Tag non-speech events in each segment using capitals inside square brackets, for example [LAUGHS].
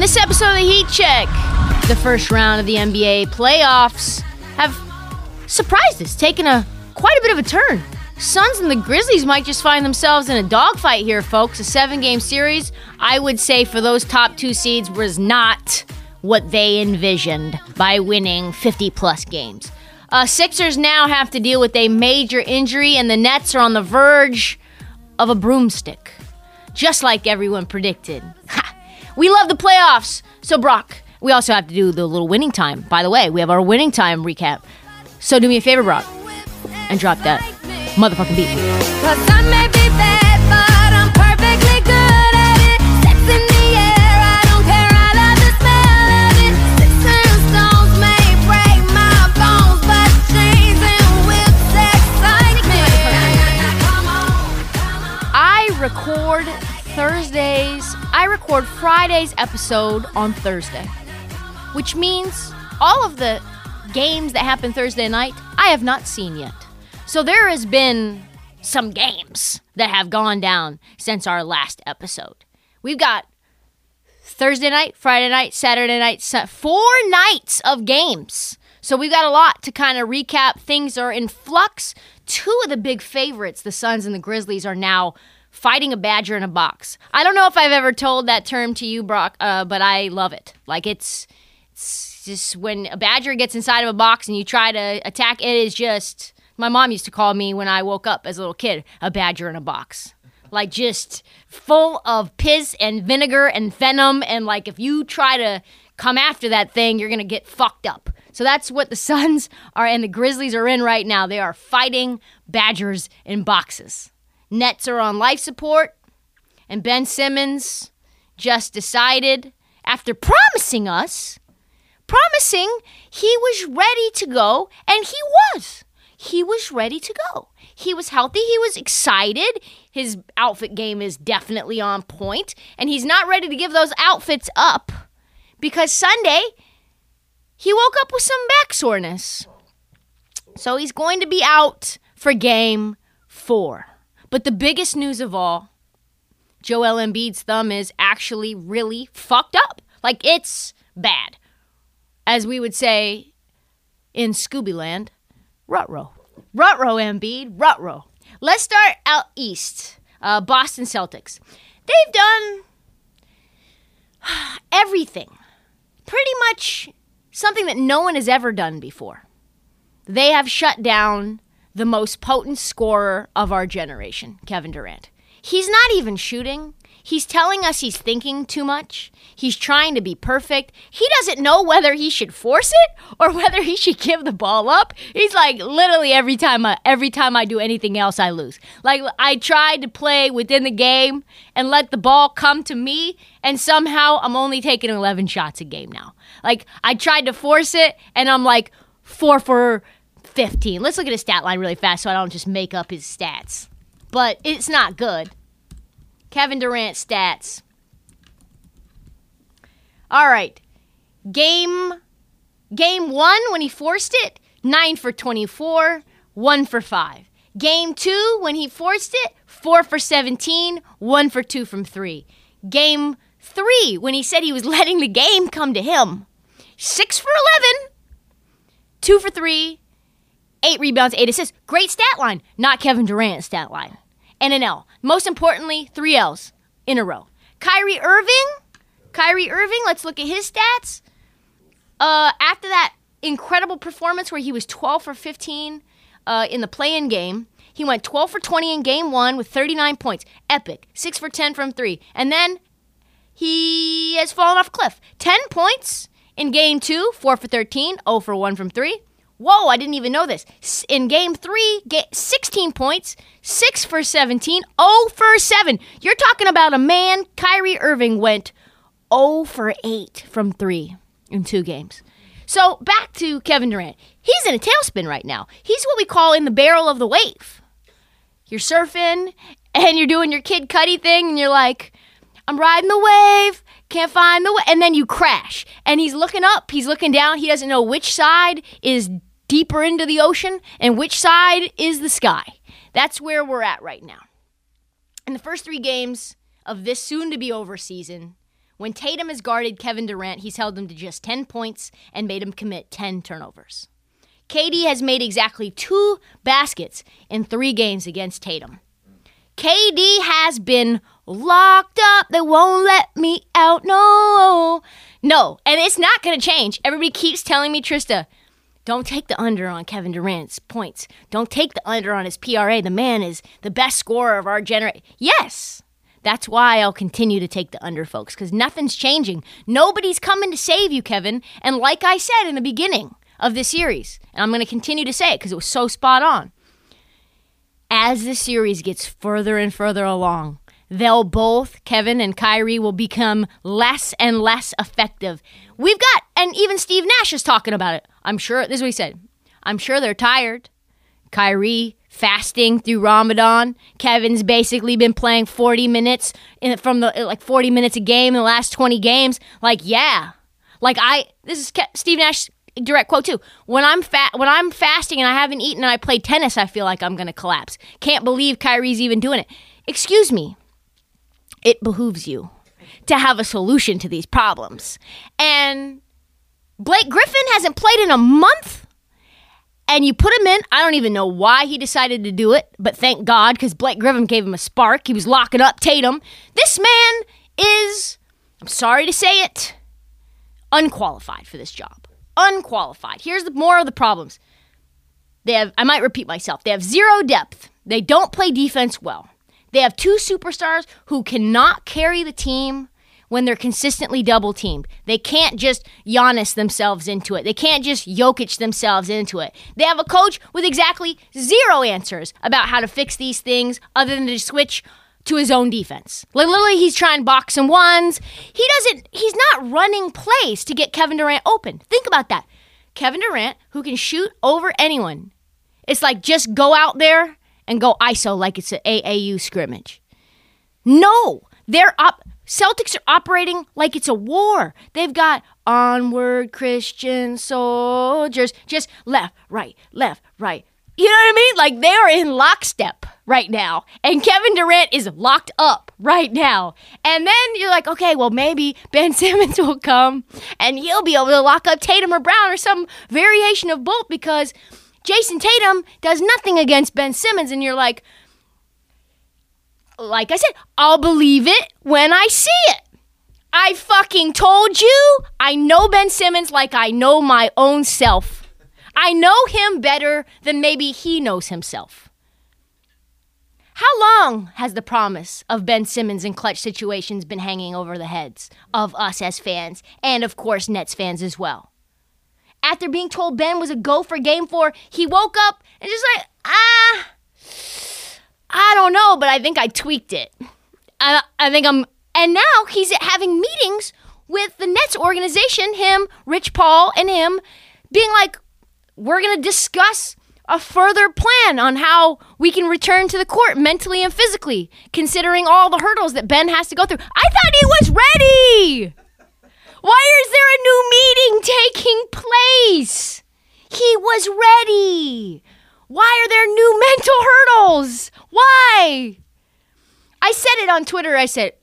On this episode of the Heat Check, the first round of the NBA playoffs have surprised us, taken a quite a bit of a turn. Suns and the Grizzlies might just find themselves in a dogfight here, folks. A seven-game series, I would say, for those top two seeds was not what they envisioned by winning 50-plus games. Uh, Sixers now have to deal with a major injury, and the Nets are on the verge of a broomstick, just like everyone predicted. We love the playoffs. So, Brock, we also have to do the little winning time. By the way, we have our winning time recap. So, do me a favor, Brock, and drop that motherfucking beat. Record Friday's episode on Thursday, which means all of the games that happen Thursday night, I have not seen yet. So there has been some games that have gone down since our last episode. We've got Thursday night, Friday night, Saturday night, four nights of games. So we've got a lot to kind of recap. Things are in flux. Two of the big favorites, the Suns and the Grizzlies, are now fighting a badger in a box. I don't know if I've ever told that term to you, Brock, uh, but I love it. Like it's, it's just when a badger gets inside of a box and you try to attack, it is just. My mom used to call me when I woke up as a little kid a badger in a box like just full of piss and vinegar and venom and like if you try to come after that thing you're gonna get fucked up so that's what the [LAUGHS] suns are and the grizzlies are in right now they are fighting badgers in boxes nets are on life support and ben simmons just decided after promising us promising he was ready to go and he was he was ready to go. He was healthy. He was excited. His outfit game is definitely on point, and he's not ready to give those outfits up because Sunday he woke up with some back soreness. So he's going to be out for game four. But the biggest news of all Joel Embiid's thumb is actually really fucked up. Like it's bad. As we would say in Scooby Land, Rutro. Rutro, Embiid. Rutro. Let's start out east. Uh, Boston Celtics. They've done [SIGHS] everything. Pretty much something that no one has ever done before. They have shut down the most potent scorer of our generation, Kevin Durant. He's not even shooting. He's telling us he's thinking too much. He's trying to be perfect. He doesn't know whether he should force it or [LAUGHS] whether he should give the ball up. He's like literally every time I, every time I do anything else I lose. Like I tried to play within the game and let the ball come to me and somehow I'm only taking 11 shots a game now. Like I tried to force it and I'm like 4 for 15. Let's look at his stat line really fast so I don't just make up his stats. But it's not good. Kevin Durant stats. All right. Game game 1 when he forced it, 9 for 24, 1 for 5. Game 2 when he forced it, 4 for 17, 1 for 2 from 3. Game 3 when he said he was [LAUGHS] letting the game come to him, 6 for 11, 2 for 3, eight rebounds, eight assists. Great stat line. Not Kevin Durant's stat line. And an L. Most importantly, three L's in a row. Kyrie Irving. Kyrie Irving, let's look at his stats. Uh, after that incredible performance where he was 12 for 15 uh, in the play-in game, he went 12 for 20 in game one with 39 points. Epic. 6 for 10 from three. And then he has fallen off a cliff. 10 points in game two, 4 for 13, 0 for 1 from three. Whoa, I didn't even know this. In game three, ga 16 points, 6 for 17, 0 for 7. You're talking about a man, Kyrie Irving went 0 for 8 from three in two games. So back to Kevin Durant. He's in a tailspin right now. He's what we call in the barrel of the wave. You're surfing and you're doing your Kid Cudi thing, and you're like, I'm riding the wave, can't find the way, and then you crash. And he's looking up, he's looking down, he doesn't know which side is deeper into the ocean and which side is the sky. That's where we're at right now. In the first three games of this soon to be over season, when Tatum has guarded Kevin Durant, he's held him to just 10 points and made him commit 10 turnovers. KD has made exactly two baskets in three games against Tatum. KD has been locked up. They won't let me out. No. No. And it's not going to change. Everybody keeps telling me, Trista, don't take the under on Kevin Durant's points. Don't take the under on his PRA. The man is the best scorer of our generation. Yes. That's why I'll continue to take the under, folks, because nothing's changing. Nobody's coming to save you, Kevin. And like I said in the beginning of this series, and I'm going to continue to say it because it was so spot on as the series gets further and further along, they'll both, Kevin and Kyrie, will become less and less effective. We've got, and even Steve Nash is talking about it. I'm sure, this is what he said. I'm sure they're tired. Kyrie fasting through Ramadan. Kevin's basically been playing 40 minutes in, from the like 40 minutes a game in the last 20 games. Like, yeah. Like I this is Ke- Steve Nash direct quote too. When I'm fat when I'm fasting and I haven't eaten and I play tennis, I feel like I'm going to collapse. Can't believe Kyrie's even doing it. Excuse me. It behooves you to have a solution to these problems. And Blake Griffin hasn't played in a month and you put him in. I don't even know why he decided to do it, but thank God because Blake Griffin gave him a spark. He was locking up Tatum. This man is, I'm sorry to say it, unqualified for this job. Unqualified. Here's the more of the problems. They have, I might repeat myself, they have zero depth. They don't play defense well. They have two superstars who cannot carry the team when they're consistently double teamed. They can't just Giannis themselves into it. They can't just Jokic themselves into it. They have a coach with exactly zero answers about how to fix these things other than to switch to his own defense. Like literally he's trying box and ones. He doesn't he's not running plays to get Kevin Durant open. Think about that. Kevin Durant who can shoot over anyone. It's like just go out there and go ISO like it's an AAU scrimmage. No, they're up. Celtics are operating like it's a war. They've got onward Christian soldiers, just left, right, left, right. You know what I mean? Like they are in lockstep right now. And Kevin Durant is locked up right now. And then you're like, okay, well, maybe Ben [LAUGHS] Simmons will come and he'll be able to lock up Tatum or Brown or some variation of both because Jayson Tatum does nothing against Ben Simmons. And you're like, like I said, I'll believe it when I see it. I fucking told you. I know Ben Simmons like I know my own self. I know him better than maybe he knows himself. How long has the promise of Ben Simmons in clutch situations been hanging over the heads of us as fans and, of course, Nets fans as well? After being told Ben was a go for game four, he woke up and just like, ah, I don't know, but I think I tweaked it. I, I think I'm. And now he's having meetings with the Nets organization, him, Rich Paul, and him, being like, we're going to discuss a further plan on how we can return to the court mentally and physically, considering all the hurdles that Ben has to go through. I thought he was ready. Why is there a new meeting taking place? He was ready. Why are there new mental hurdles? Why? I said it on Twitter. I said,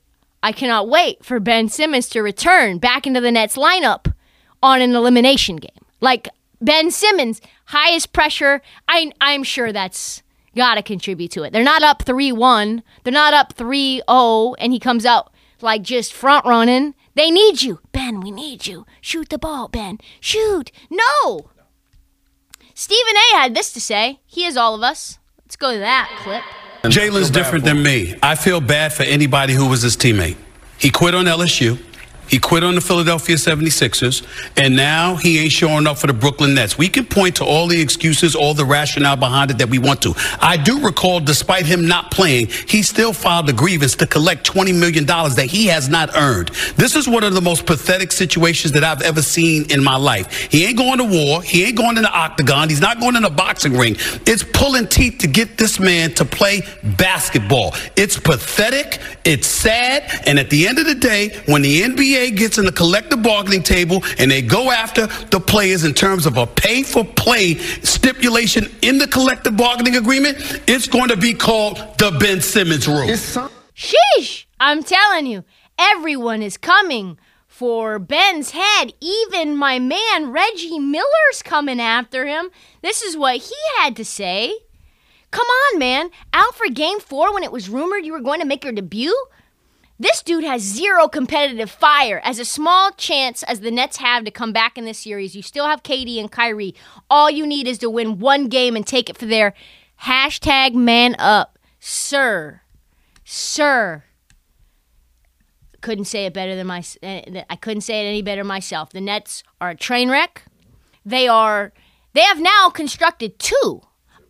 I cannot wait for Ben Simmons to return back into the Nets lineup on an elimination game. Like Ben Simmons, highest pressure. I I'm sure that's got to contribute to it. They're not up 3-1. They're not up 3-0 and he comes out like just front running. They need you. Ben, we need you. Shoot the ball, Ben. Shoot. No. Stephen A had this to say. He is all of us. Let's go to that clip. Jalen's different than me. I feel bad for anybody who was his teammate. He quit on LSU. He quit on the Philadelphia 76ers, and now he ain't showing up for the Brooklyn Nets. We can point to all the excuses, all the rationale behind it that we want to. I do recall, despite him not playing, he still filed a grievance to collect $20 million that he has not earned. This is one of the most pathetic situations that I've ever seen in my life. He ain't going to war. He ain't going in the octagon. He's not going in a boxing ring. It's pulling teeth to get this man to play basketball. It's pathetic. It's sad. And at the end of the day, when the NBA gets in the collective bargaining table and they go after the players in terms of a pay for play stipulation in the collective bargaining agreement, it's going to be called the Ben Simmons rule. Sheesh! I'm telling you, everyone is coming for Ben's head. Even my man Reggie Miller's coming after him. This is what he had to say. Come on, man. Out for game four when it was rumored you were going to make your debut? This dude has zero competitive fire. As a small chance as the Nets have to come back in this series, you still have KD and Kyrie. All you need is to win one game and take it for their hashtag man up. Sir, sir, couldn't say it better than my. I couldn't say it any better myself. The Nets are a train wreck. They are. They have now constructed two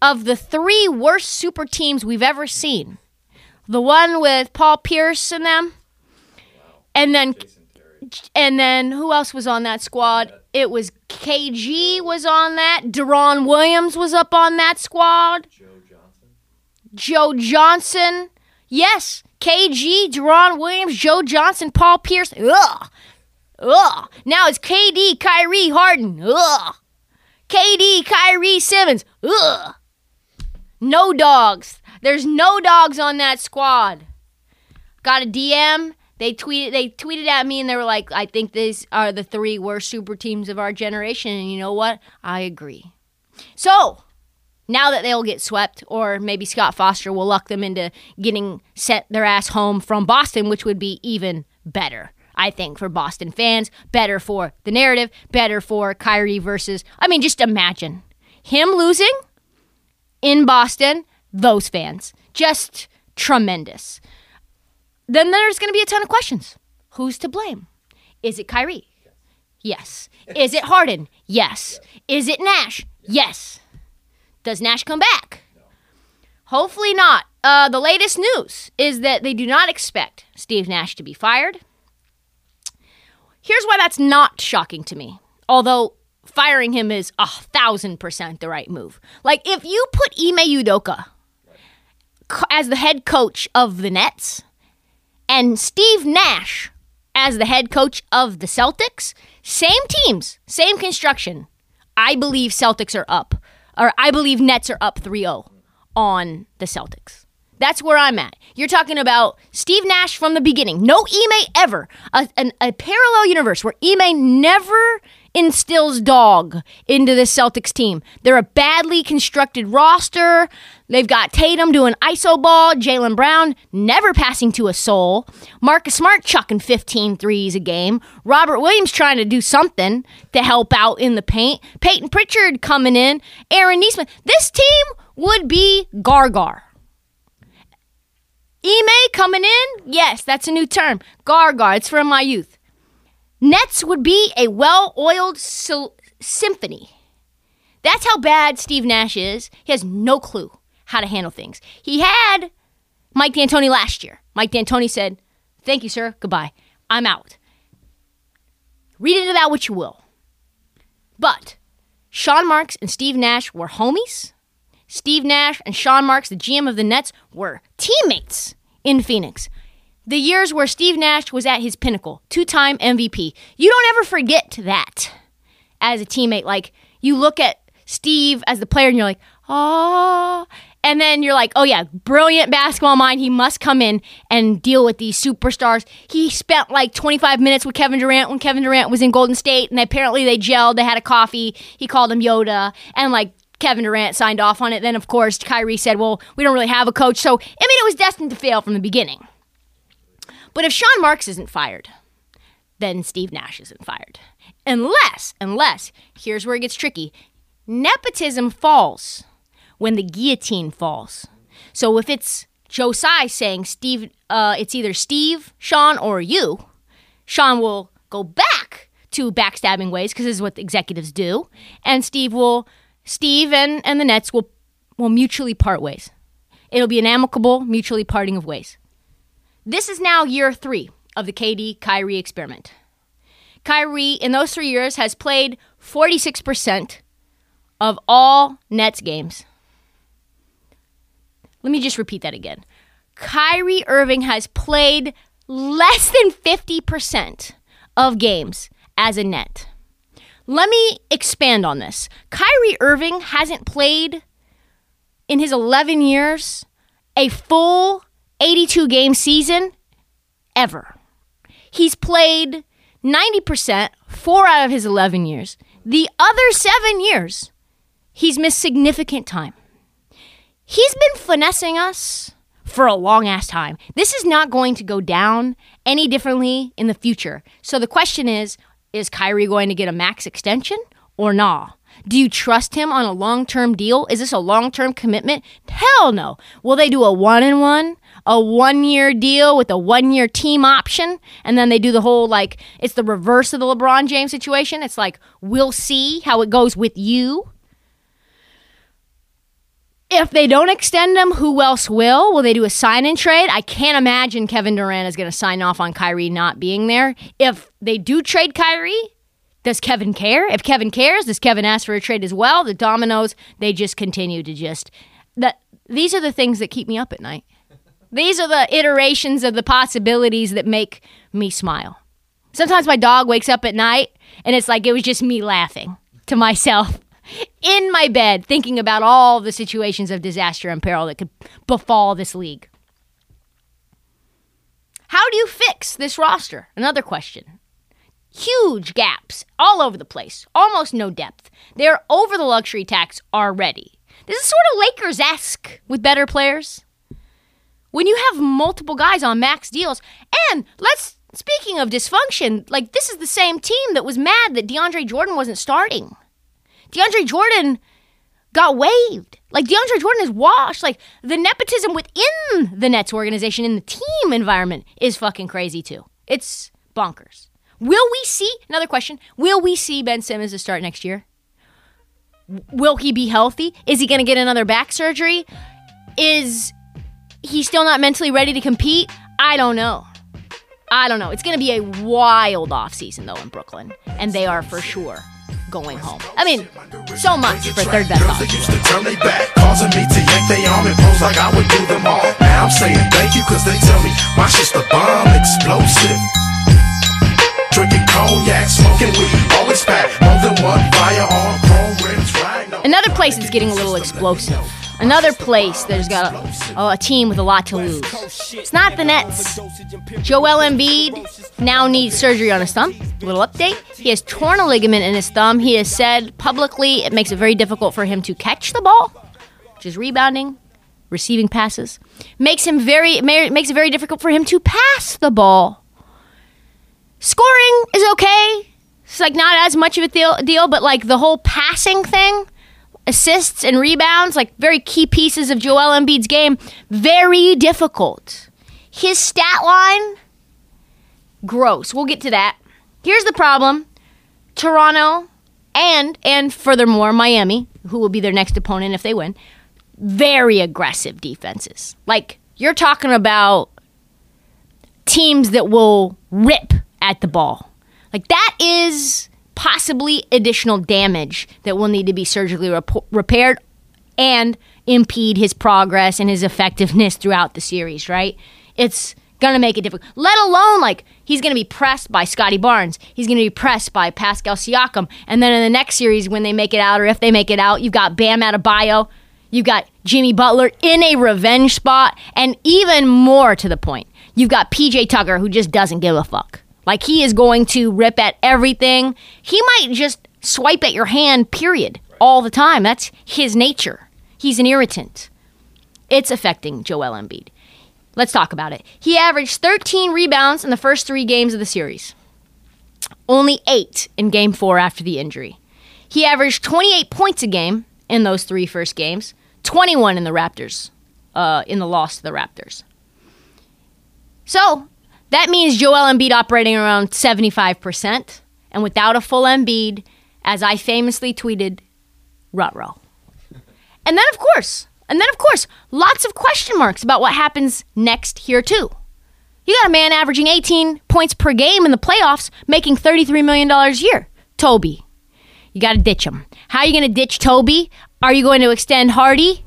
of the three worst super teams we've ever seen. The one with Paul Pierce and them, and then, and then who else was on that squad? It was KG was on that. Deron Williams was up on that squad. Joe Johnson. Joe Johnson. Yes, KG, Deron Williams, Joe Johnson, Paul Pierce. Ugh. Ugh. Now it's KD, Kyrie, Harden. Ugh. KD, Kyrie, Simmons. Ugh. No dogs. There's no dogs on that squad. Got a DM. They tweeted they tweeted at me and they were like, I think these are the three worst super teams of our generation. And you know what? I agree. So now that they'll get swept, or maybe Scott Foster will luck them into getting set their ass home from Boston, which would be even better. I think for Boston fans, better for the narrative, better for Kyrie versus. I mean, just imagine him losing in Boston, those fans. Just tremendous. Then there's going to be a ton of questions. Who's to blame? Is it Kyrie? Yes. Is it Harden? Yes. Is it Nash? Yes. Does Nash come back? Hopefully not. Uh, the latest news is that they do not expect Steve Nash to be fired. Here's why that's not shocking to me. Although firing him is a thousand percent the right move. Like if you put Ime Udoka as the head coach of the Nets and Steve Nash as the head coach of the Celtics, same teams, same construction. I believe Celtics are up, or I believe Nets are up 3 0 on the Celtics. That's where I'm at. You're talking about Steve Nash from the beginning. No Ime ever. A, an- a parallel universe where Ime never instills dog into the Celtics team. They're a badly constructed roster. They've got Tatum doing iso ball, Jaylen Brown never passing to a soul, Marcus Smart chucking 15 threes a game, Robert Williams trying to do something to help out in the paint, Payton Pritchard coming in, Aaron Nesmith. This team would be Gargar. Ime coming in? Yes, that's a new term. Gargar. It's from my youth. Nets would be a well oiled sil- symphony. That's how bad Steve Nash is. He has no clue how to handle things. He had Mike D'Antoni last year. Mike D'Antoni said, Thank you, sir. Goodbye. I'm out. Read into that what you will. But Sean Marks and Steve Nash were homies. Steve Nash and Sean Marks, the GM of the Nets, were teammates in Phoenix. The years where Steve Nash was at his pinnacle, two time MVP. You don't ever forget that as a teammate. Like, you look at Steve as the player, and you're like, oh. And then you're like, oh yeah, brilliant basketball mind. He must come in and deal with these superstars. He spent like 25 minutes with Kevin Durant when Kevin Durant was in Golden State, and apparently they gelled. They had a coffee. He called him Yoda, and like Kevin Durant signed off on it. Then, of course, Kyrie said, well, we don't really have a coach. So, I mean, it was destined to fail from the beginning. But if Sean Marks isn't fired, then Steve Nash isn't fired. Unless, unless, here's where it gets tricky nepotism falls when the guillotine falls. So if it's Joe Tsai saying Steve, uh, it's either Steve, Sean, or you, Sean will go back to backstabbing ways because this is what executives do, and Steve will, Steve and and the Nets will will mutually part ways. It'll be an amicable, mutually parting of ways. This is now year three of the KD Kyrie experiment. Kyrie, in those three years, has played 46% of all Nets games. Let me just repeat that again. Kyrie Irving has played less than 50% of games as a net. Let me expand on this. Kyrie Irving hasn't played in his 11 years a full 82 game season ever. He's played 90% four out of his 11 years. The other seven years, he's missed significant time. He's been finessing us for a long ass time. This is not going to go down any differently in the future. So the question is is Kyrie going to get a max extension or nah? Do you trust him on a long term deal? Is this a long term commitment? Hell no. Will they do a one and one? A one year deal with a one year team option? And then they do the whole like, it's the reverse of the LeBron James situation. It's like, we'll see how it goes with you. If they don't extend him, who else will? Will they do a sign and trade? I can't imagine Kevin Durant is going to sign off on Kyrie not being there. If they do trade Kyrie, does Kevin care? If Kevin cares, does Kevin ask for a trade as well? The dominoes, they just continue to just that these are the things that keep me up at night. These are the iterations of the possibilities that make me smile. Sometimes my dog wakes up at night and it's like it was just me laughing to myself [LAUGHS] in my bed thinking about all the situations of disaster and peril that could befall this league. How do you fix this roster? Another question. Huge gaps all over the place, almost no depth. They're over the luxury tax already. This is sort of Lakers esque with better players. When you have multiple guys on max deals, and let's, speaking of dysfunction, like this is the same team that was mad that DeAndre Jordan wasn't starting. DeAndre Jordan got waived. Like DeAndre Jordan is washed. Like the nepotism within the Nets organization in the team environment is fucking crazy too. It's bonkers. Will we see another question? Will we see Ben Simmons to start next year? Will he be healthy? Is he going to get another back surgery? Is he still not mentally ready to compete? I don't know. I don't know. It's going to be a wild offseason, though, in Brooklyn. And they are for sure going home. I mean, so much for third best option. used to turn they back, causing me to yank they arm and pose like I would do them all. Now I'm saying thank you, cause they tell me my shit's the bomb, explosive. Drinking cognac, smoking weed, always packed. More than one firearm, chrome rims? Another place that's getting a little explosive. Another place that's got a, a team with a lot to lose. It's not the Nets. Joel Embiid now needs surgery on his thumb. Little update. He has torn a ligament in his thumb. He has said publicly it makes it very difficult for him to catch the ball, which is rebounding, receiving passes. Makes him very makes it very difficult for him to pass the ball. Scoring is okay. It's like not as much of a deal, deal but like the whole passing thing, assists and rebounds, like very key pieces of Joel Embiid's game, very difficult. His stat line, gross. We'll get to that. Here's the problem: Toronto and and furthermore Miami, who will be their next opponent if they win, very aggressive defenses. Like you're talking about teams that will rip at the ball. Like that is possibly additional damage that will need to be surgically rep- repaired and impede his progress and his effectiveness throughout the series, right? It's Gonna make it difficult. Let alone like he's gonna be pressed by Scottie Barnes. He's gonna be pressed by Pascal Siakam. And then in the next series, when they make it out, or if they make it out, you've got Bam Adebayo, you've got Jimmy Butler in a revenge spot, and even more to the point, you've got PJ Tucker who just doesn't give a fuck. Like he is going to rip at everything. He might just swipe at your hand, period, all the time. That's his nature. He's an irritant. It's affecting Joel Embiid. Let's talk about it. He averaged 13 rebounds in the first three games of the series, only eight in game four after the injury. He averaged 28 points a game in those three first games, 21 in the Raptors, uh, in the loss to the Raptors. So that means Joel Embiid operating around 75%, and without a full Embiid, as I famously tweeted, Rutro. And then, of course, and then, of course, lots of question marks about what happens next here, too. You got a man averaging 18 points per game in the playoffs, making $33 million a year. Toby. You got to ditch him. How are you going to ditch Toby? Are you going to extend Hardy?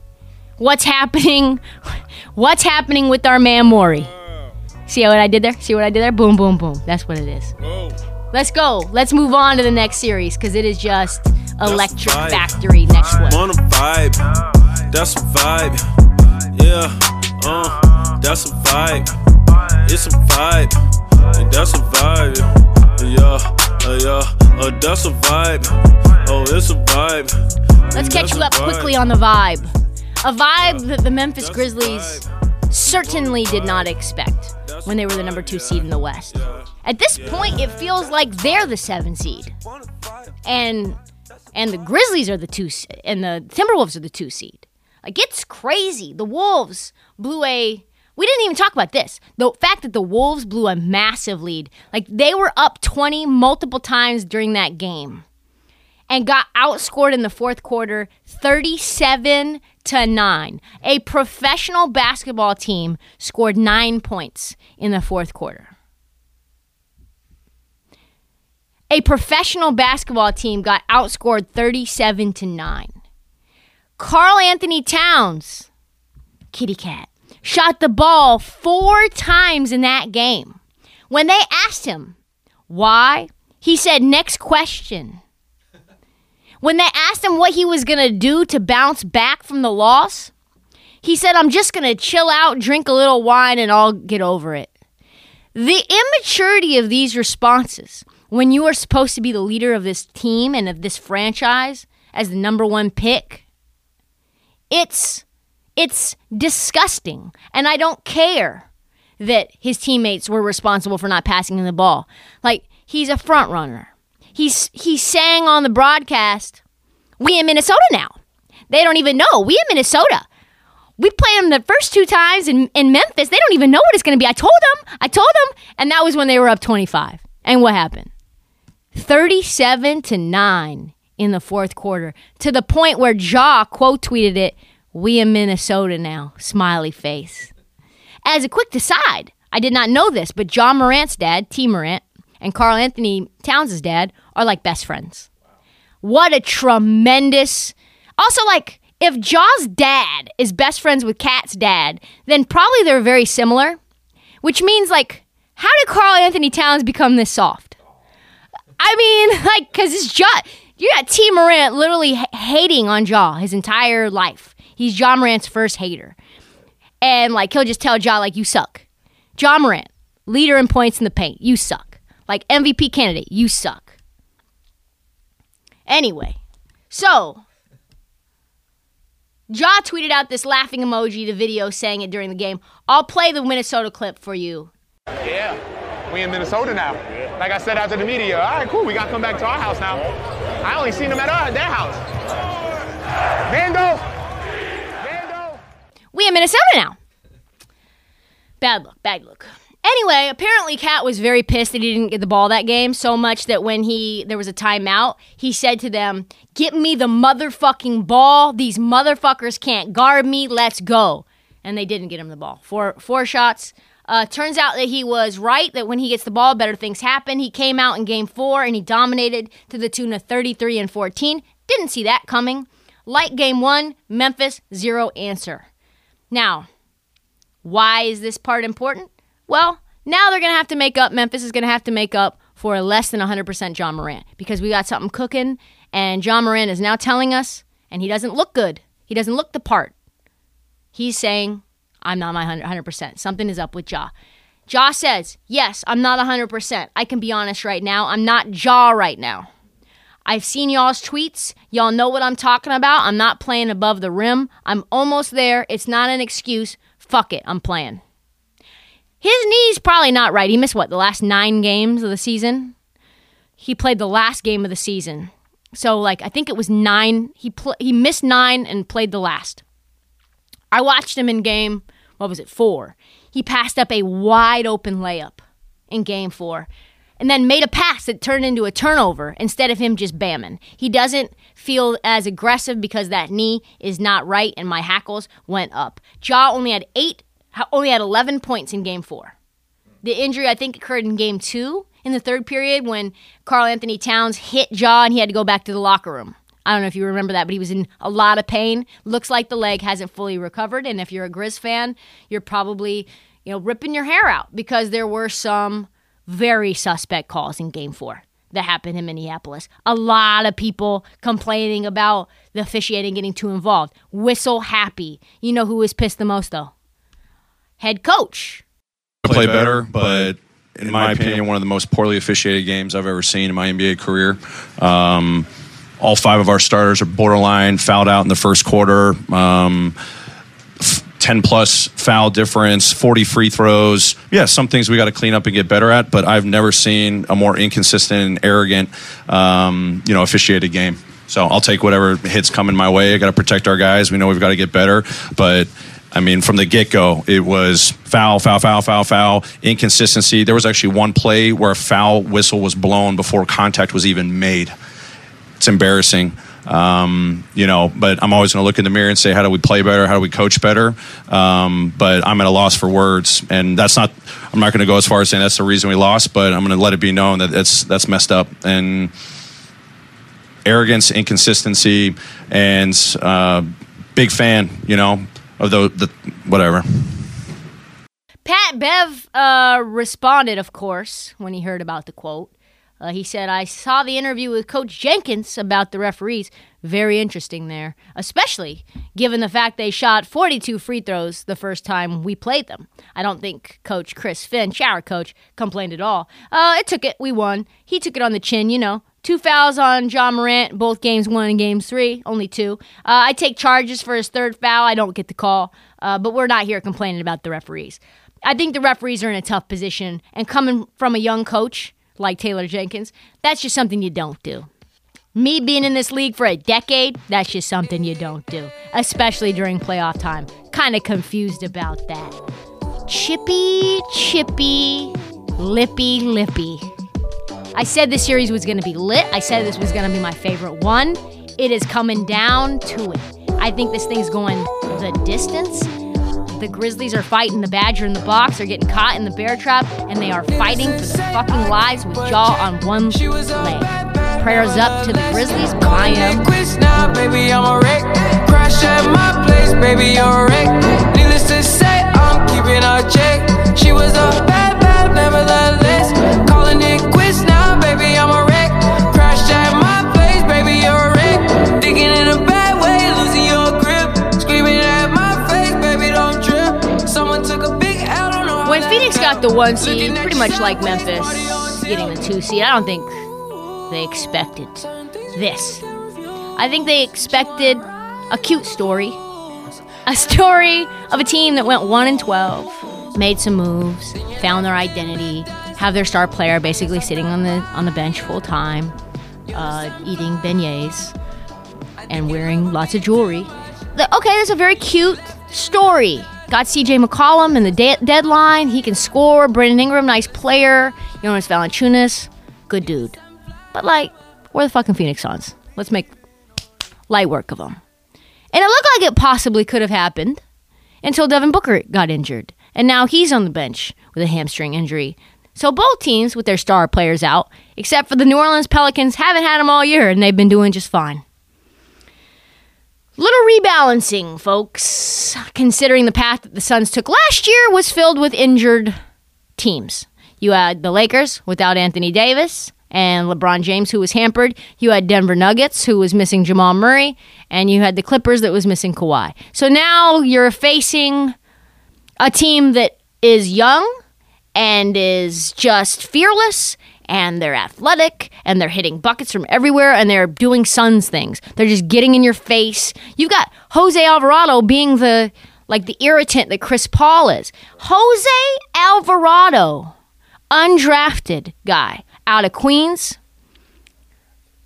What's happening? [LAUGHS] What's happening with our man Morey? See what I did there? See what I did there? Boom, boom, boom. That's what it is. Let's go. Let's move on to the next series because it is just Electric vibe. Factory next one. on a vibe. That's a vibe. Yeah. Uh. That's a vibe. It's a vibe. And that's a vibe. Yeah. Uh, yeah. Uh, that's a vibe. Oh, it's a vibe. Let's catch That's you up quickly on the vibe. A vibe that the Memphis Grizzlies certainly did not expect when they were the number two seed in the West. At this point, it feels like they're the seven seed, and and the Grizzlies are the two, and the Timberwolves are the two seed. Like it's crazy. The Wolves blew a. We didn't even talk about this. The fact that the Wolves blew a massive lead, like they were up 20 multiple times during that game and got outscored in the fourth quarter 37 to 9. A professional basketball team scored 9 points in the fourth quarter. A professional basketball team got outscored 37 to 9. Karl-Anthony Towns, kitty cat, shot the ball 4 times in that game. When they asked him why, he said next question. When they asked him what he was going to do to bounce back from the loss, he said, I'm just going to chill out, drink a little wine, and I'll get over it. The immaturity of these responses when you are supposed to be the leader of this team and of this franchise as the number one pick, it's it's disgusting. And I don't care that his teammates were responsible for not passing him the ball. Like he's a front runner. He's he's saying on the broadcast, "We in Minnesota now." They don't even know. We in Minnesota. We played them the first two times in, in Memphis. They don't even know what it's going to be. I told them. I told them. And that was when they were up 25. And what happened? 37 to 9 in the fourth quarter to the point where Ja quote tweeted it, "We in Minnesota now." Smiley face. As a quick aside, I did not know this, but Ja Morant's dad, T. Morant, and Karl-Anthony Towns' dad are like best friends. What a tremendous. Also, like, if Ja's dad is best friends with Cat's dad, then probably they're very similar, which means, like, how did Karl-Anthony Towns become this soft? I mean, [LAUGHS] like, because it's Ja. You got T. Morant literally h- hating on Ja his entire life. He's Ja Morant's first hater. And, like, he'll just tell Ja, like, you suck. Ja Morant, leader in points in the paint, you suck. Like, MVP candidate, you suck. Anyway, so Ja tweeted out this laughing emoji, the video saying it during the game. I'll play the Minnesota clip for you. Yeah, we in Minnesota now. Like I said after the media, all right, cool, we gotta come back to our house now. I only seen them at our, their house. Vando! Vando! We in Minnesota now. Bad look, bad look. Anyway, apparently Cat was very pissed that he didn't get the ball that game so much that when he there was a timeout, he said to them, "Get me the motherfucking ball. These motherfuckers can't guard me. Let's go." And they didn't get him the ball. Four four shots. Uh, turns out that he was right. That when he gets the ball, better things happen. He came out in Game Four and he dominated to the tune of 33 and 14. Didn't see that coming. Like Game One, Memphis zero answer. Now, why is this part important? Well, now they're going to have to make up. Memphis is going to have to make up for less than 100% Ja Morant because we got something cooking, and Ja Morant is now telling us, and he doesn't look good. He doesn't look the part. He's saying, I'm not my 100%. Something is up with Ja. Ja says, Yes, I'm not 100%. I can be honest right now. I'm not Ja right now. I've seen y'all's tweets. Y'all know what I'm talking about. I'm not playing above the rim. I'm almost there. It's not an excuse. Fuck it. I'm playing. His knee's probably not right. He missed what, the last nine games of the season? He played the last game of the season. So, like, I think it was nine. He, pl- he missed nine and played the last. I watched him in game, what was it, four. He passed up a wide open layup in game four and then made a pass that turned into a turnover instead of him just bamming. He doesn't feel as aggressive because that knee is not right and my hackles went up. Ja only had eight, only had 11 points in game four. The injury, I think, occurred in game two in the third period when Karl-Anthony Towns hit Ja and he had to go back to the locker room. I don't know if you remember that, but he was in a lot of pain. Looks like the leg hasn't fully recovered. And if you're a Grizz fan, you're probably, you know, ripping your hair out because there were some very suspect calls in game four that happened in Minneapolis. A lot of people complaining about the officiating getting too involved. Whistle happy. You know who was pissed the most, though? Head coach. play better, but in my opinion, one of the most poorly officiated games I've ever seen in my NBA career. Um, all five of our starters are borderline fouled out in the first quarter. Um, f- 10 plus foul difference, 40 free throws. Yeah, some things we got to clean up and get better at, but I've never seen a more inconsistent and arrogant, um, you know, officiated game. So I'll take whatever hits coming my way. I got to protect our guys. We know we've got to get better, but I mean, from the get go, it was foul, foul, foul, foul, foul, inconsistency. There was actually one play where a foul whistle was blown before contact was even made. It's embarrassing. Um, you know, but I'm always going to look in the mirror and say, how do we play better? How do we coach better? Um, but I'm at a loss for words, and that's not. I'm not going to go as far as saying that's the reason we lost, but I'm going to let it be known that that's that's messed up and arrogance, inconsistency, and uh, big fan. You know of the the whatever. Pat Bev uh, responded, of course, when he heard about the quote. Uh, he said, I saw the interview with Coach Jenkins about the referees. Very interesting there, especially given the fact they shot 42 free throws the first time we played them. I don't think Coach Chris Finch, our coach, complained at all. Uh, it took it. We won. He took it on the chin, you know. Two fouls on Ja Morant, both games one and games three, only two. Uh, I take charges for his third foul. I don't get the call, uh, but we're not here complaining about the referees. I think the referees are in a tough position, and coming from a young coach like Taylor Jenkins, that's just something you don't do. Me being in this league for a decade, that's just something you don't do, especially during playoff time. Kind of confused about that. Chippy, chippy, lippy, lippy. I said this series was going to be lit. I said this was going to be my favorite one. It is coming down to it. I think this thing's going the distance. The Grizzlies are fighting the Badger in the box. They're getting caught in the bear trap, and they are fighting for their fucking lives with Ja on one leg. Prayers up to the Grizzlies, I am. Now, baby, I'm a wreck. Crash at my place, baby, you're a wreck. Needless to say, I'm keeping a check. She was a bad, bad, nevertheless. Calling it quits the one seed, pretty much like Memphis getting the two seed, I don't think they expected this. I think they expected a cute story. A story of a team that went 1 and 12, made some moves, found their identity, have their star player basically sitting on the on the bench full time, uh, eating beignets and wearing lots of jewelry. Okay, that's a very cute story. Got CJ McCollum in the de- deadline. He can score. Brandon Ingram, nice player. Jonas Valanciunas, good dude. But like, we're the fucking Phoenix Suns. Let's make light work of them. And it looked like it possibly could have happened until Devin Booker got injured. And now he's on the bench with a hamstring injury. So both teams with their star players out, except for the New Orleans Pelicans, haven't had them all year and they've been doing just fine. Little rebalancing, folks, considering the path that the Suns took last year was filled with injured teams. You had the Lakers without Anthony Davis and LeBron James, who was hampered. You had Denver Nuggets, who was missing Jamal Murray, and you had the Clippers that was missing Kawhi. So now you're facing a team that is young and is just fearless and they're athletic and they're hitting buckets from everywhere and they're doing Suns things. They're just getting in your face. You've got Jose Alvarado being the like the irritant that Chris Paul is. Jose Alvarado, undrafted guy out of Queens,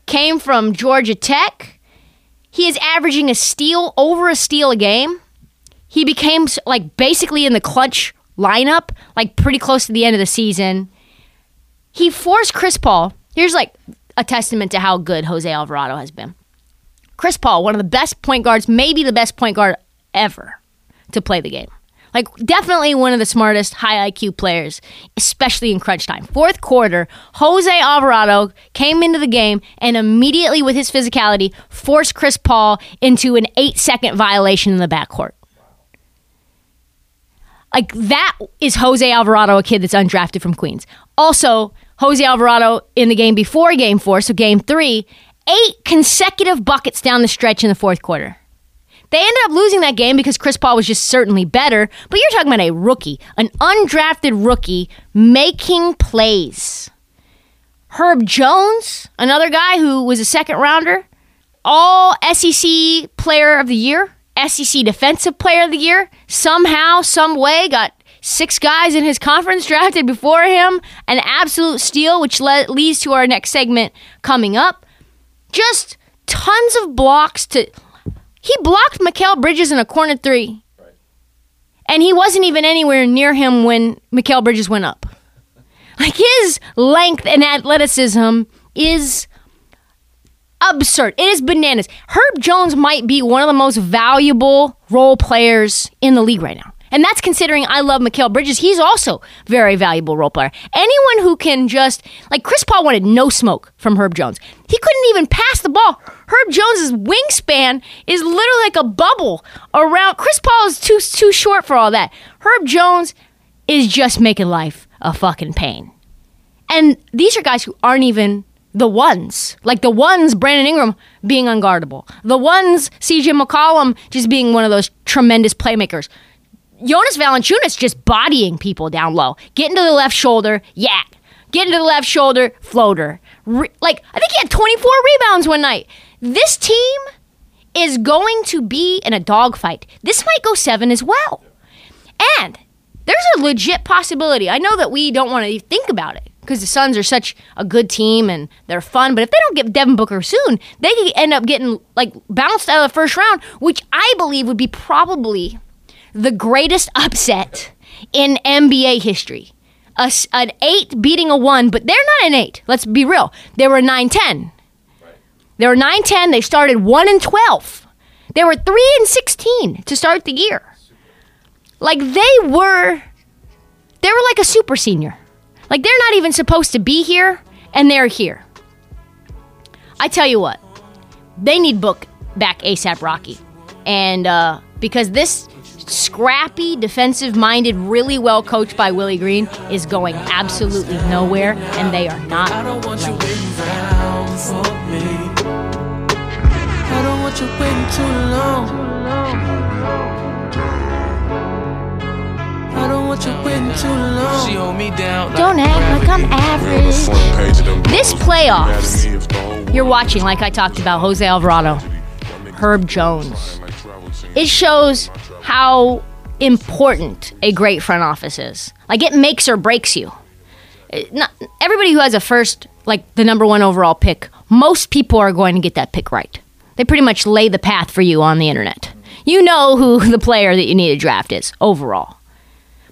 came from Georgia Tech. He is averaging a steal over a steal a game. He became like basically in the clutch lineup, like pretty close to the end of the season. He forced Chris Paul. Here's like a testament to how good Jose Alvarado has been. Chris Paul, one of the best point guards, maybe the best point guard ever to play the game. Like, definitely one of the smartest high IQ players, especially in crunch time. Fourth quarter, Jose Alvarado came into the game and immediately, with his physicality, forced Chris Paul into an eight second violation in the backcourt. Like, that is Jose Alvarado, a kid that's undrafted from Queens. Also, Jose Alvarado in the game before game four, so game three, eight consecutive buckets down the stretch in the fourth quarter. They ended up losing that game because Chris Paul was just certainly better, but you're talking about a rookie, an undrafted rookie making plays. Herb Jones, another guy who was a second rounder, all SEC player of the year, SEC defensive player of the year, somehow, some way got six guys in his conference drafted before him, an absolute steal, which le- leads to our next segment coming up. Just tons of blocks to he blocked Mikal Bridges in a corner three. And he wasn't even anywhere near him when Mikal Bridges went up. Like his length and athleticism is absurd. It is bananas. Herb Jones might be one of the most valuable role players in the league right now. And that's considering I love Mikal Bridges. He's also very valuable role player. Anyone who can just like Chris Paul wanted no smoke from Herb Jones. He couldn't even pass the ball. Herb Jones's wingspan is literally like a bubble around. Chris Paul is too too short for all that. Herb Jones is just making life a fucking pain. And these are guys who aren't even the ones. Like the ones, Brandon Ingram being unguardable. The ones, CJ McCollum just being one of those tremendous playmakers. Jonas Valanciunas just bodying people down low. Getting to the left shoulder, yak. Getting to the left shoulder, floater. Re- like, I think he had 24 rebounds one night. This team is going to be in a dogfight. This might go seven as well. And there's a legit possibility. I know that we don't want to think about it because the Suns are such a good team and they're fun. But if they don't get Devin Booker soon, they could end up getting like bounced out of the first round, which I believe would be probably the greatest upset in NBA history. A an eight beating a one, but they're not an eight. Let's be real. They were 9 10. They were 9 10. They started 1 and 12. They were 3 and 16 to start the year. Like they were, they were like a super senior. Like they're not even supposed to be here, and they're here. I tell you what, they need book back ASAP Rocky, and uh, because this scrappy, defensive-minded, really well coached by Willie Green is going absolutely nowhere, and they are not. I don't want you waiting around for me. I don't want you waiting too long. I don't want you waiting too long. She hold me down. Don't act like I'm average. This playoffs, you're watching, like I talked about, Jose Alvarado, Herb Jones. It shows how important a great front office is. Like it makes or breaks you. It- not, everybody who has a first, like the number one overall pick, most people are going to get that pick right. They pretty much lay the path for you on the internet. You know who [LAUGHS] the player that you need to draft is overall.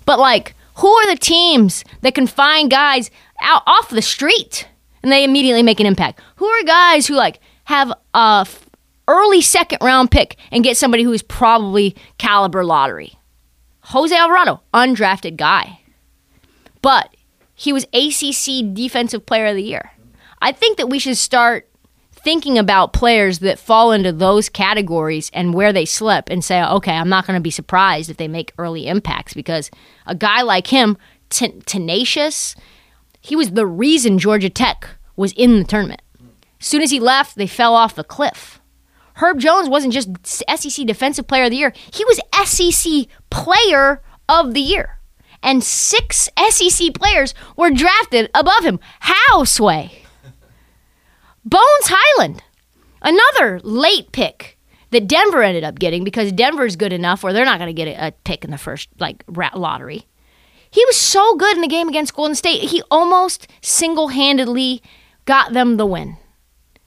But like, who are the teams that can find guys out off the street and they immediately make an impact? Who are guys who like have a early second round pick and get somebody who is probably caliber lottery? Jose Alvarado, undrafted guy, but he was ACC Defensive Player of the Year. I think that we should start thinking about players that fall into those categories and where they slip and say, okay, I'm not going to be surprised if they make early impacts because a guy like him ten- tenacious. He was the reason Georgia Tech was in the tournament. As soon as he left, they fell off the cliff. Herb Jones wasn't just SEC Defensive Player of the Year, he was SEC Player of the Year. And six SEC players were drafted above him. How, Sway? Bones Hyland, another late pick that Denver ended up getting because Denver's good enough where they're not going to get a, pick in the first like rat lottery. He was so good in the game against Golden State. He almost single-handedly got them the win.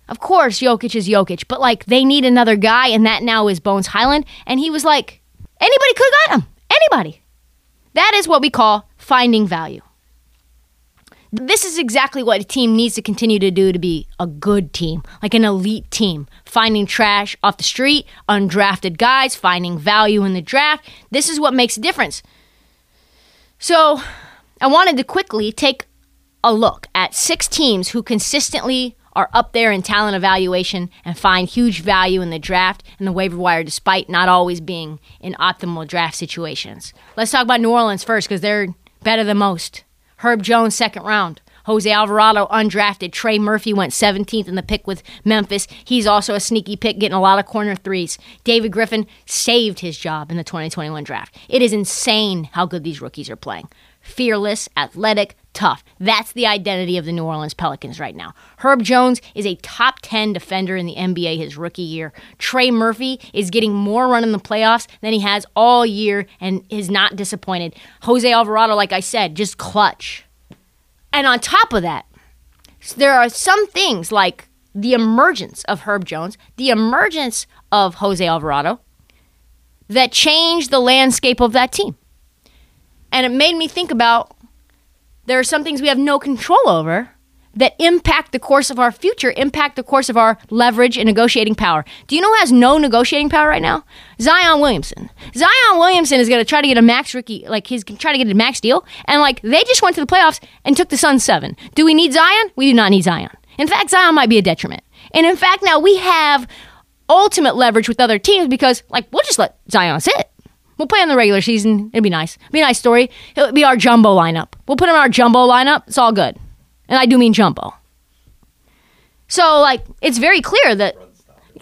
Of course, Jokic is Jokic, but like they need another guy, and that now is Bones Hyland. And he was like, anybody could have got him. Anybody. That is what we call finding value. This is exactly what a team needs to continue to do to be a good team, like an elite team. Finding trash off the street, undrafted guys, finding value in the draft. This is what makes a difference. So, I wanted to quickly take a look at six teams who consistently are up there in talent evaluation and find huge value in the draft and the waiver wire despite not always being in optimal draft situations. Let's talk about New Orleans first because they're better than most. Herb Jones, second round. Jose Alvarado, undrafted. Trey Murphy went 17th in the pick with Memphis. He's also a sneaky pick, getting a lot of corner threes. David Griffin saved his job in the 2021 draft. It is insane how good these rookies are playing. Fearless, athletic, tough. That's the identity of the New Orleans Pelicans right now. Herb Jones is a top 10 defender in the NBA his rookie year. Trey Murphy is getting more run in the playoffs than he has all year and is not disappointed. Jose Alvarado, like I said, just clutch. And on top of that, there are some things like the emergence of Herb Jones, the emergence of Jose Alvarado, that changed the landscape of that team. And it made me think about there are some things we have no control over that impact the course of our future, impact the course of our leverage and negotiating power. Do you know who has no negotiating power right now? Zion Williamson. Zion Williamson is going to try to get a max rookie, like he's trying to get a max deal, and like they just went to the playoffs and took the Suns seven. Do we need Zion? We do not need Zion. In fact, Zion might be a detriment. And in fact, now we have ultimate leverage with other teams because, like, we'll just let Zion sit. We'll play in the regular season. It'd be nice. It'd be a nice story. It'll be our jumbo lineup. We'll put him in our jumbo lineup. It's all good. And I do mean jumbo. So, like, it's very clear that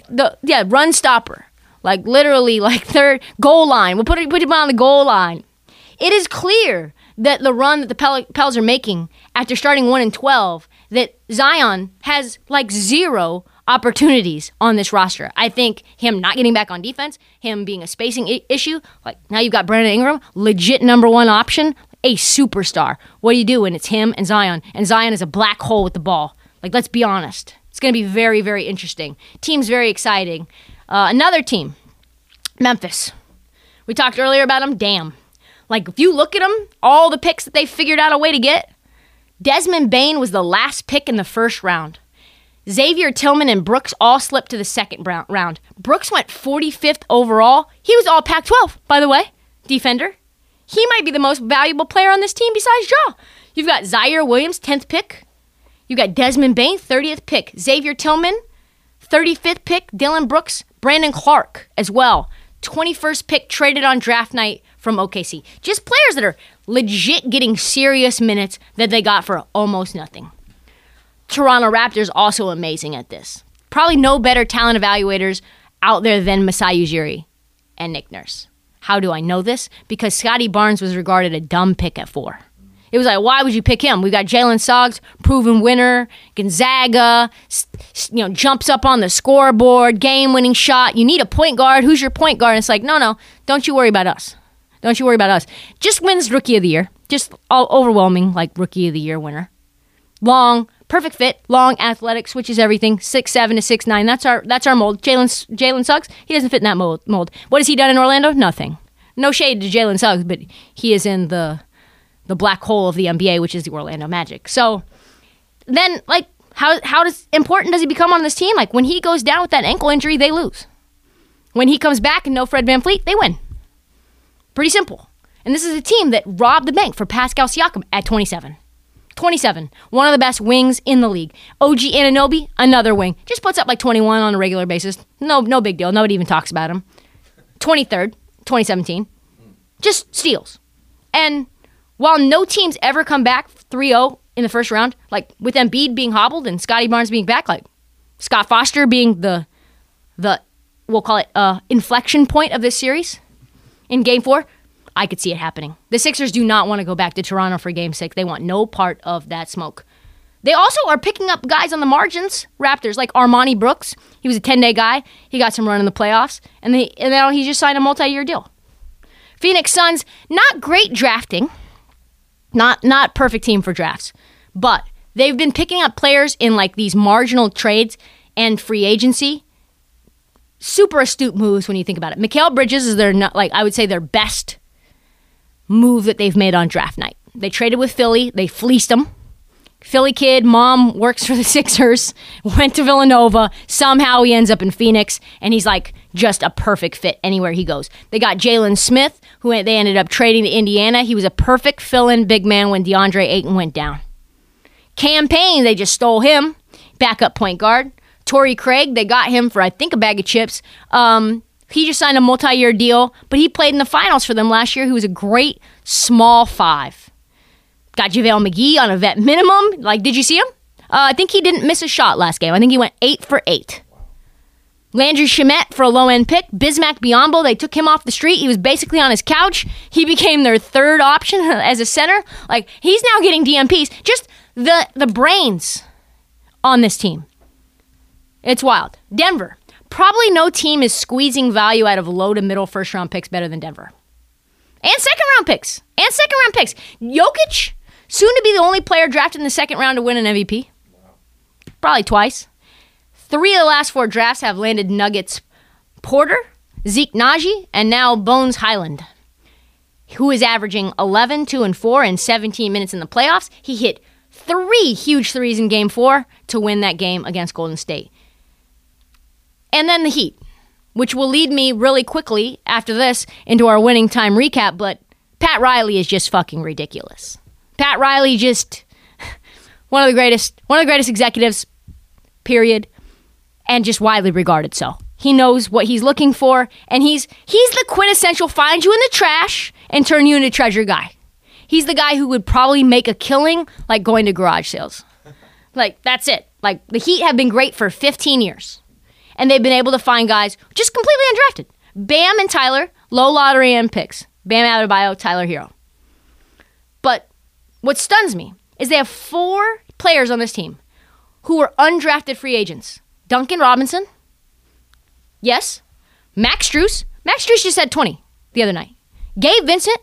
the yeah run stopper, like literally [LAUGHS] like third goal line. We'll put it, put him on the goal line. It is clear that the run that the Pel- Pels are making after starting one and twelve, that Zion has like zero opportunities on this roster. I think him not getting back on defense, him being a spacing I- issue, like now you've got Brandon Ingram, legit number one option, a superstar. What do you do when it's him and Zion? And Zion is a black hole with the ball. Like, let's be honest. It's going to be very, very interesting. Team's very exciting. Uh, another team, Memphis. We talked earlier about them. Damn. Like, if you look at them, all the picks that they figured out a way to get, Desmond Bane was the last pick in the first round. Xavier Tillman and Brooks all slipped to the second round. Brooks went 45th overall. He was all Pac 12, by the way, defender. He might be the most valuable player on this team besides Ja. You've got Ziaire Williams, 10th pick. You've got Desmond Bane, 30th pick. Xavier Tillman, 35th pick. Dillon Brooks, Brandon Clarke as well. 21st pick traded on draft night from OKC. Just players that are legit getting serious minutes that they got for almost nothing. Toronto Raptors also amazing at this. Probably no better talent evaluators out there than Masai Ujiri and Nick Nurse. How do I know this? Because Scottie Barnes was regarded a dumb pick at four. It was like, why would you pick him? We got Jalen Suggs, proven winner, Gonzaga, you know, jumps up on the scoreboard, game-winning shot. You need a point guard. Who's your point guard? And it's like, no, no, don't you worry about us. Don't you worry about us. Just wins Rookie of the Year. Just all overwhelming, like Rookie of the Year winner long, perfect fit, long, athletic, switches everything, six seven to six nine. That's our that's our mold. Jalen Jalen Suggs, he doesn't fit in that mold. Mold. What has he done in Orlando? Nothing. No shade to Jalen Suggs, but he is in the the black hole of the NBA, which is the Orlando Magic. So then, like, how how does important does he become on this team? Like when he goes down with that ankle injury, they lose. When he comes back and no Fred VanVleet, they win. Pretty simple. And this is a team that robbed the bank for Pascal Siakam at 27. 27. One of the best wings in the league. OG Anunoby, another wing. Just puts up like 21 on a regular basis. No, no big deal. Nobody even talks about him. 23rd, 2017. Just steals. And while no teams ever come back 3-0 in the first round, like with Embiid being hobbled and Scottie Barnes being back, like Scott Foster being the the we'll call it uh inflection point of this series in game four, I could see it happening. The Sixers do not want to go back to Toronto for game six. They want no part of that smoke. They also are picking up guys on the margins, Raptors, like Armani Brooks. He was a 10 day guy. He got some run in the playoffs, and, they, and now he just signed a multi year deal. Phoenix Suns, not great drafting, not not perfect team for drafts, but they've been picking up players in like these marginal trades and free agency. Super astute moves when you think about it. Mikal Bridges is their like I would say their best move that they've made on draft night. They traded with Philly. They fleeced them. Philly kid, mom works for the [LAUGHS] Sixers, went to Villanova. Somehow he ends up in Phoenix, and he's like just a perfect fit anywhere he goes. They got Jalen Smith, who they ended up trading to Indiana. He was a perfect fill in big man when DeAndre Ayton went down. Cam Payne, they just stole him, backup point guard. Torrey Craig, they got him for, I think, a bag of chips. Um, he just signed a multi year deal, but he played in the finals for them last year. He was a great small five. Got JaVale McGee on a vet minimum. Like, did you see him? Uh, I think he didn't miss a shot last game. I think he went eight for eight. Landry Shamet for a low end pick. Bismack Biyombo, they took him off the street. He was basically on his couch. He became their third option [LAUGHS] as a center. Like, he's now getting DNPs. Just the the brains on this team. It's wild. Denver. Probably no team is squeezing value out of low to middle first round picks better than Denver. And second round picks. And second round picks. Jokic, soon to be the only player drafted in the second round to win an MVP. Probably twice. Three of the last four drafts have landed Nuggets Porter, Zeke Nnaji, and now Bones Hyland, who is averaging 11, 2, and 4 in 17 minutes in the playoffs. He hit three huge threes in game four to win that game against Golden State. And then the Heat, which will lead me really quickly after this into our winning time recap, but Pat Riley is just fucking ridiculous. Pat Riley just [LAUGHS] one of the greatest one of the greatest executives, period, and just widely regarded so. He knows what he's looking for, and he's he's the quintessential find you in the trash and turn you into treasure guy. He's the guy who would probably make a killing like going to garage sales. Like that's it. Like the Heat have been great for 15 years. And they've been able to find guys just completely undrafted. Bam and Tyler, low lottery and picks. Bam Adebayo, Tyler Herro. But what stuns me is they have four players on this team who were undrafted free agents. Duncan Robinson, yes. Max Strus, Max Strus just had 20 the other night. Gabe Vincent,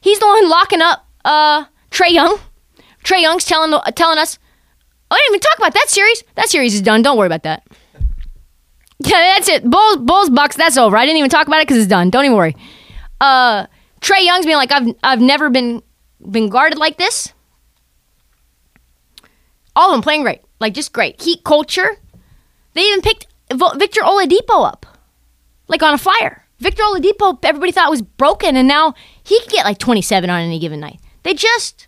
he's the one locking up uh, Trae Young. Trae Young's telling telling us, "Oh, I didn't even talk about that series. That series is done. Don't worry about that." Yeah, that's it. Bulls, Bulls, Bucks. That's over. I didn't even talk about it because it's done. Don't even worry. Uh, Trae Young's being like, I've I've never been been guarded like this. All of them playing great, like just great. Heat culture. They even picked Victor Oladipo up, like on a flyer. Victor Oladipo, everybody thought was broken, and now he can get like 27 on any given night. They just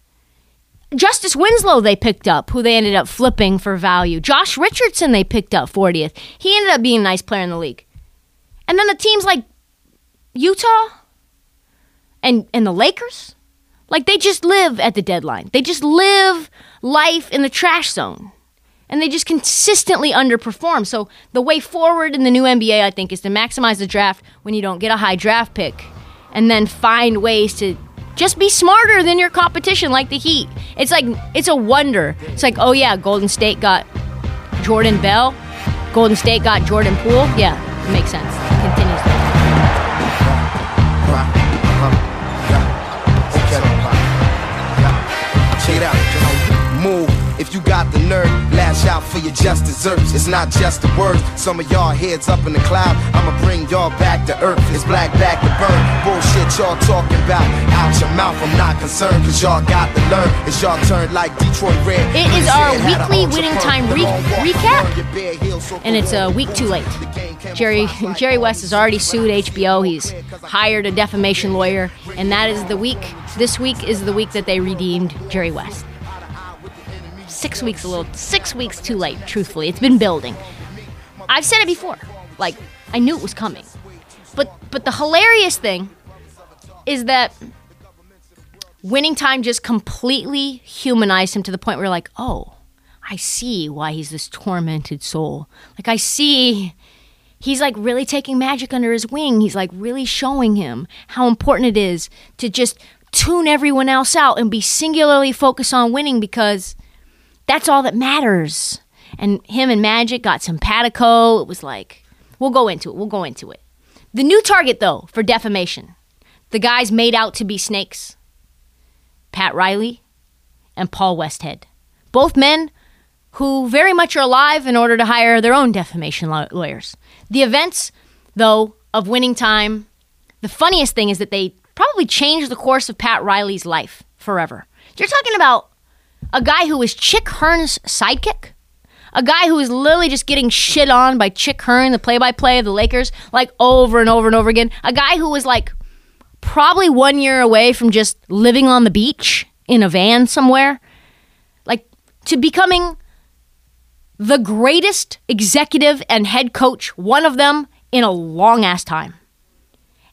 Justice Winslow they picked up, who they ended up flipping for value. Josh Richardson they picked up 40th. He ended up being a nice player in the league. And then the teams like Utah and and the Lakers, like they just live at the deadline. They just live life in the trash zone. And they just consistently underperform. So the way forward in the new NBA, I think, is to maximize the draft when you don't get a high draft pick and then find ways to just be smarter than your competition like the Heat. It's like it's a wonder. It's like, oh yeah, Golden State got Jordan Bell. Golden State got Jordan Poole. Yeah, it makes sense. Continues. Check it out. If you got the nerve, lash out for your just desserts. It's not just the words. Some of y'all heads up in the cloud. I'ma bring y'all back to earth. It's black back to burn. Bullshit y'all talking about. Out your mouth, I'm not concerned. Cause y'all got to learn. It's y'all turn like Detroit Red. It is our head had a weekly winning time re- recap. around your bare heels, so and it's a week too late. Jerry Jerry West has already sued HBO. He's hired a defamation lawyer, and that is the week. This week is the week that they redeemed Jerry West. Six weeks a little, six weeks too late. Truthfully, it's been building. I've said it before. Like I knew it was coming, but but the hilarious thing is that winning time just completely humanized him to the point where like, oh, I see why he's this tormented soul. Like I see he's like really taking magic under his wing. He's like really showing him how important it is to just tune everyone else out and be singularly focused on winning because that's all that matters. And him and Magic got simpatico. It was like, we'll go into it. We'll go into it. The new target, though, for defamation the guys made out to be snakes Pat Riley and Paul Westhead. Both men who very much are alive in order to hire their own defamation law- lawyers. The events, though, of winning time, the funniest thing is that they probably changed the course of Pat Riley's life forever. You're talking about a guy who was Chick Hearn's sidekick, a guy who was literally just getting shit on by Chick Hearn, the play-by-play of the Lakers, like over and over and over again. A guy who was like probably one year away from just living on the beach in a van somewhere, like to becoming the greatest executive and head coach, one of them in a long ass time.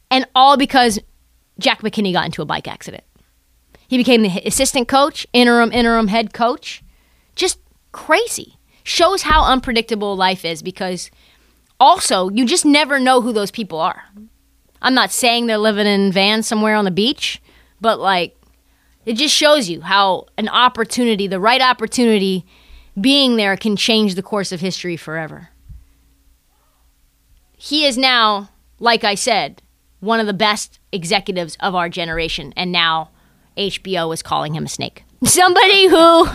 And all because Jack McKinney got into a bike accident. He became the assistant coach, interim, interim head coach. Just crazy. Shows how unpredictable life is because also you just never know who those people are. I'm not saying they're living in vans somewhere on the beach, but like it just shows you how an opportunity, the right opportunity, being there can change the course of history forever. He is now, like I said, one of the best executives of our generation, and now HBO is calling him a snake. Somebody who,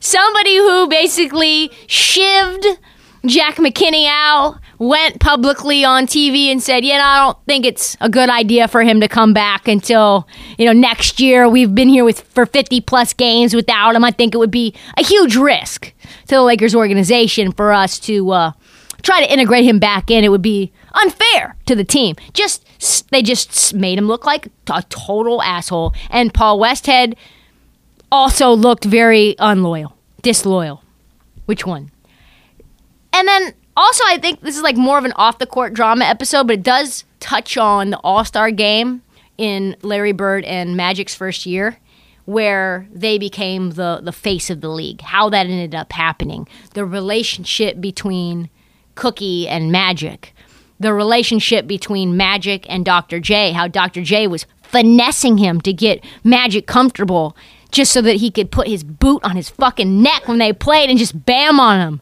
somebody who basically shivved Jack McKinney out, went publicly on TV and said, "Yeah, I don't think it's a good idea for him to come back until you know next year. We've been here with for 50 plus games without him. I think it would be a huge risk to the Lakers organization for us to uh, try to integrate him back in. It would be unfair to the team. Just they just made him look like a total asshole. And Paul Westhead also looked very unloyal, disloyal. Which one? And then also, I think this is like more of an off the court drama episode, but it does touch on the All Star game in Larry Bird and Magic's first year, where they became the, the face of the league, how that ended up happening, the relationship between Cookie and Magic, the relationship between Magic and Dr. J, how Dr. J was finessing him to get Magic comfortable just so that he could put his boot on his fucking neck when they played and just bam on him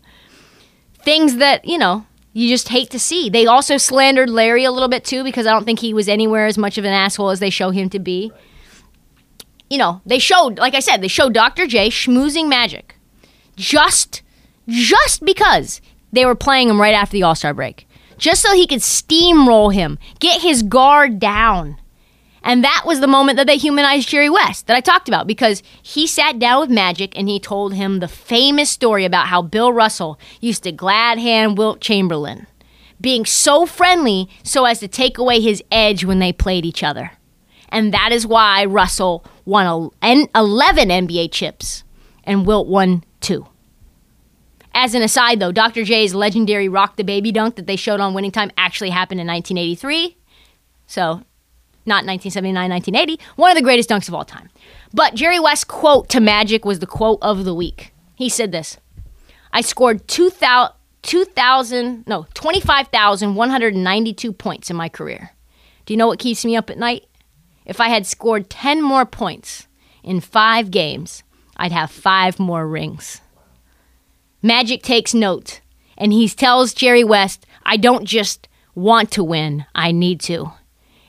things that you know you just hate to see. They also slandered Larry a little bit too because I don't think he was anywhere as much of an asshole as they show him to be. You know, they showed, like I said, they showed Dr. J schmoozing magic, just, just because they were playing him right after the All Star break, just so he could steamroll him, get his guard down. And that was the moment that they humanized Jerry West that I talked about because he sat down with Magic and he told him the famous story about how Bill Russell used to glad hand Wilt Chamberlain, being so friendly so as to take away his edge when they played each other. And that is why Russell won a- 11 NBA chips and Wilt won two. As an aside, though, Dr. J's legendary Rock the Baby dunk that they showed on Winning Time actually happened in 1983. So not 1979, 1980, one of the greatest dunks of all time. But Jerry West's quote to Magic was the quote of the week. He said this I scored 2,000, 2,000 no, 25,192 points in my career. Do you know what keeps me up at night? If I had scored 10 more points in five games, I'd have five more rings. Magic takes note, and he tells Jerry West, I don't just want to win, I need to.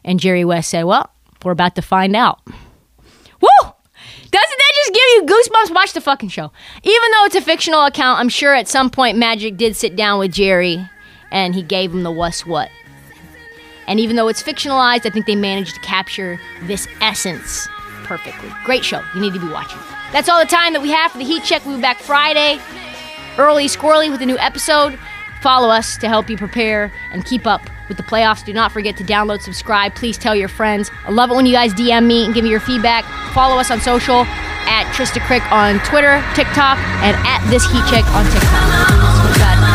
And Jerry West said, Well, we're about to find out. Woo! Doesn't that just give you goosebumps? Watch the fucking show. Even though it's a fictional account, I'm sure at some point Magic did sit down with Jerry and he gave him the what's what. And even though it's fictionalized, I think they managed to capture this essence perfectly. Great show. You need to be watching. That's all the time that we have for the Heat Check. We'll be back Friday, early, squirrely, with a new episode. Follow us to help you prepare and keep up with the playoffs. Do not forget to download, subscribe. Please tell your friends. I love it when you guys DM me and give me your feedback. Follow us on social at Trista Crick on Twitter, TikTok, and at This Heat Check on TikTok.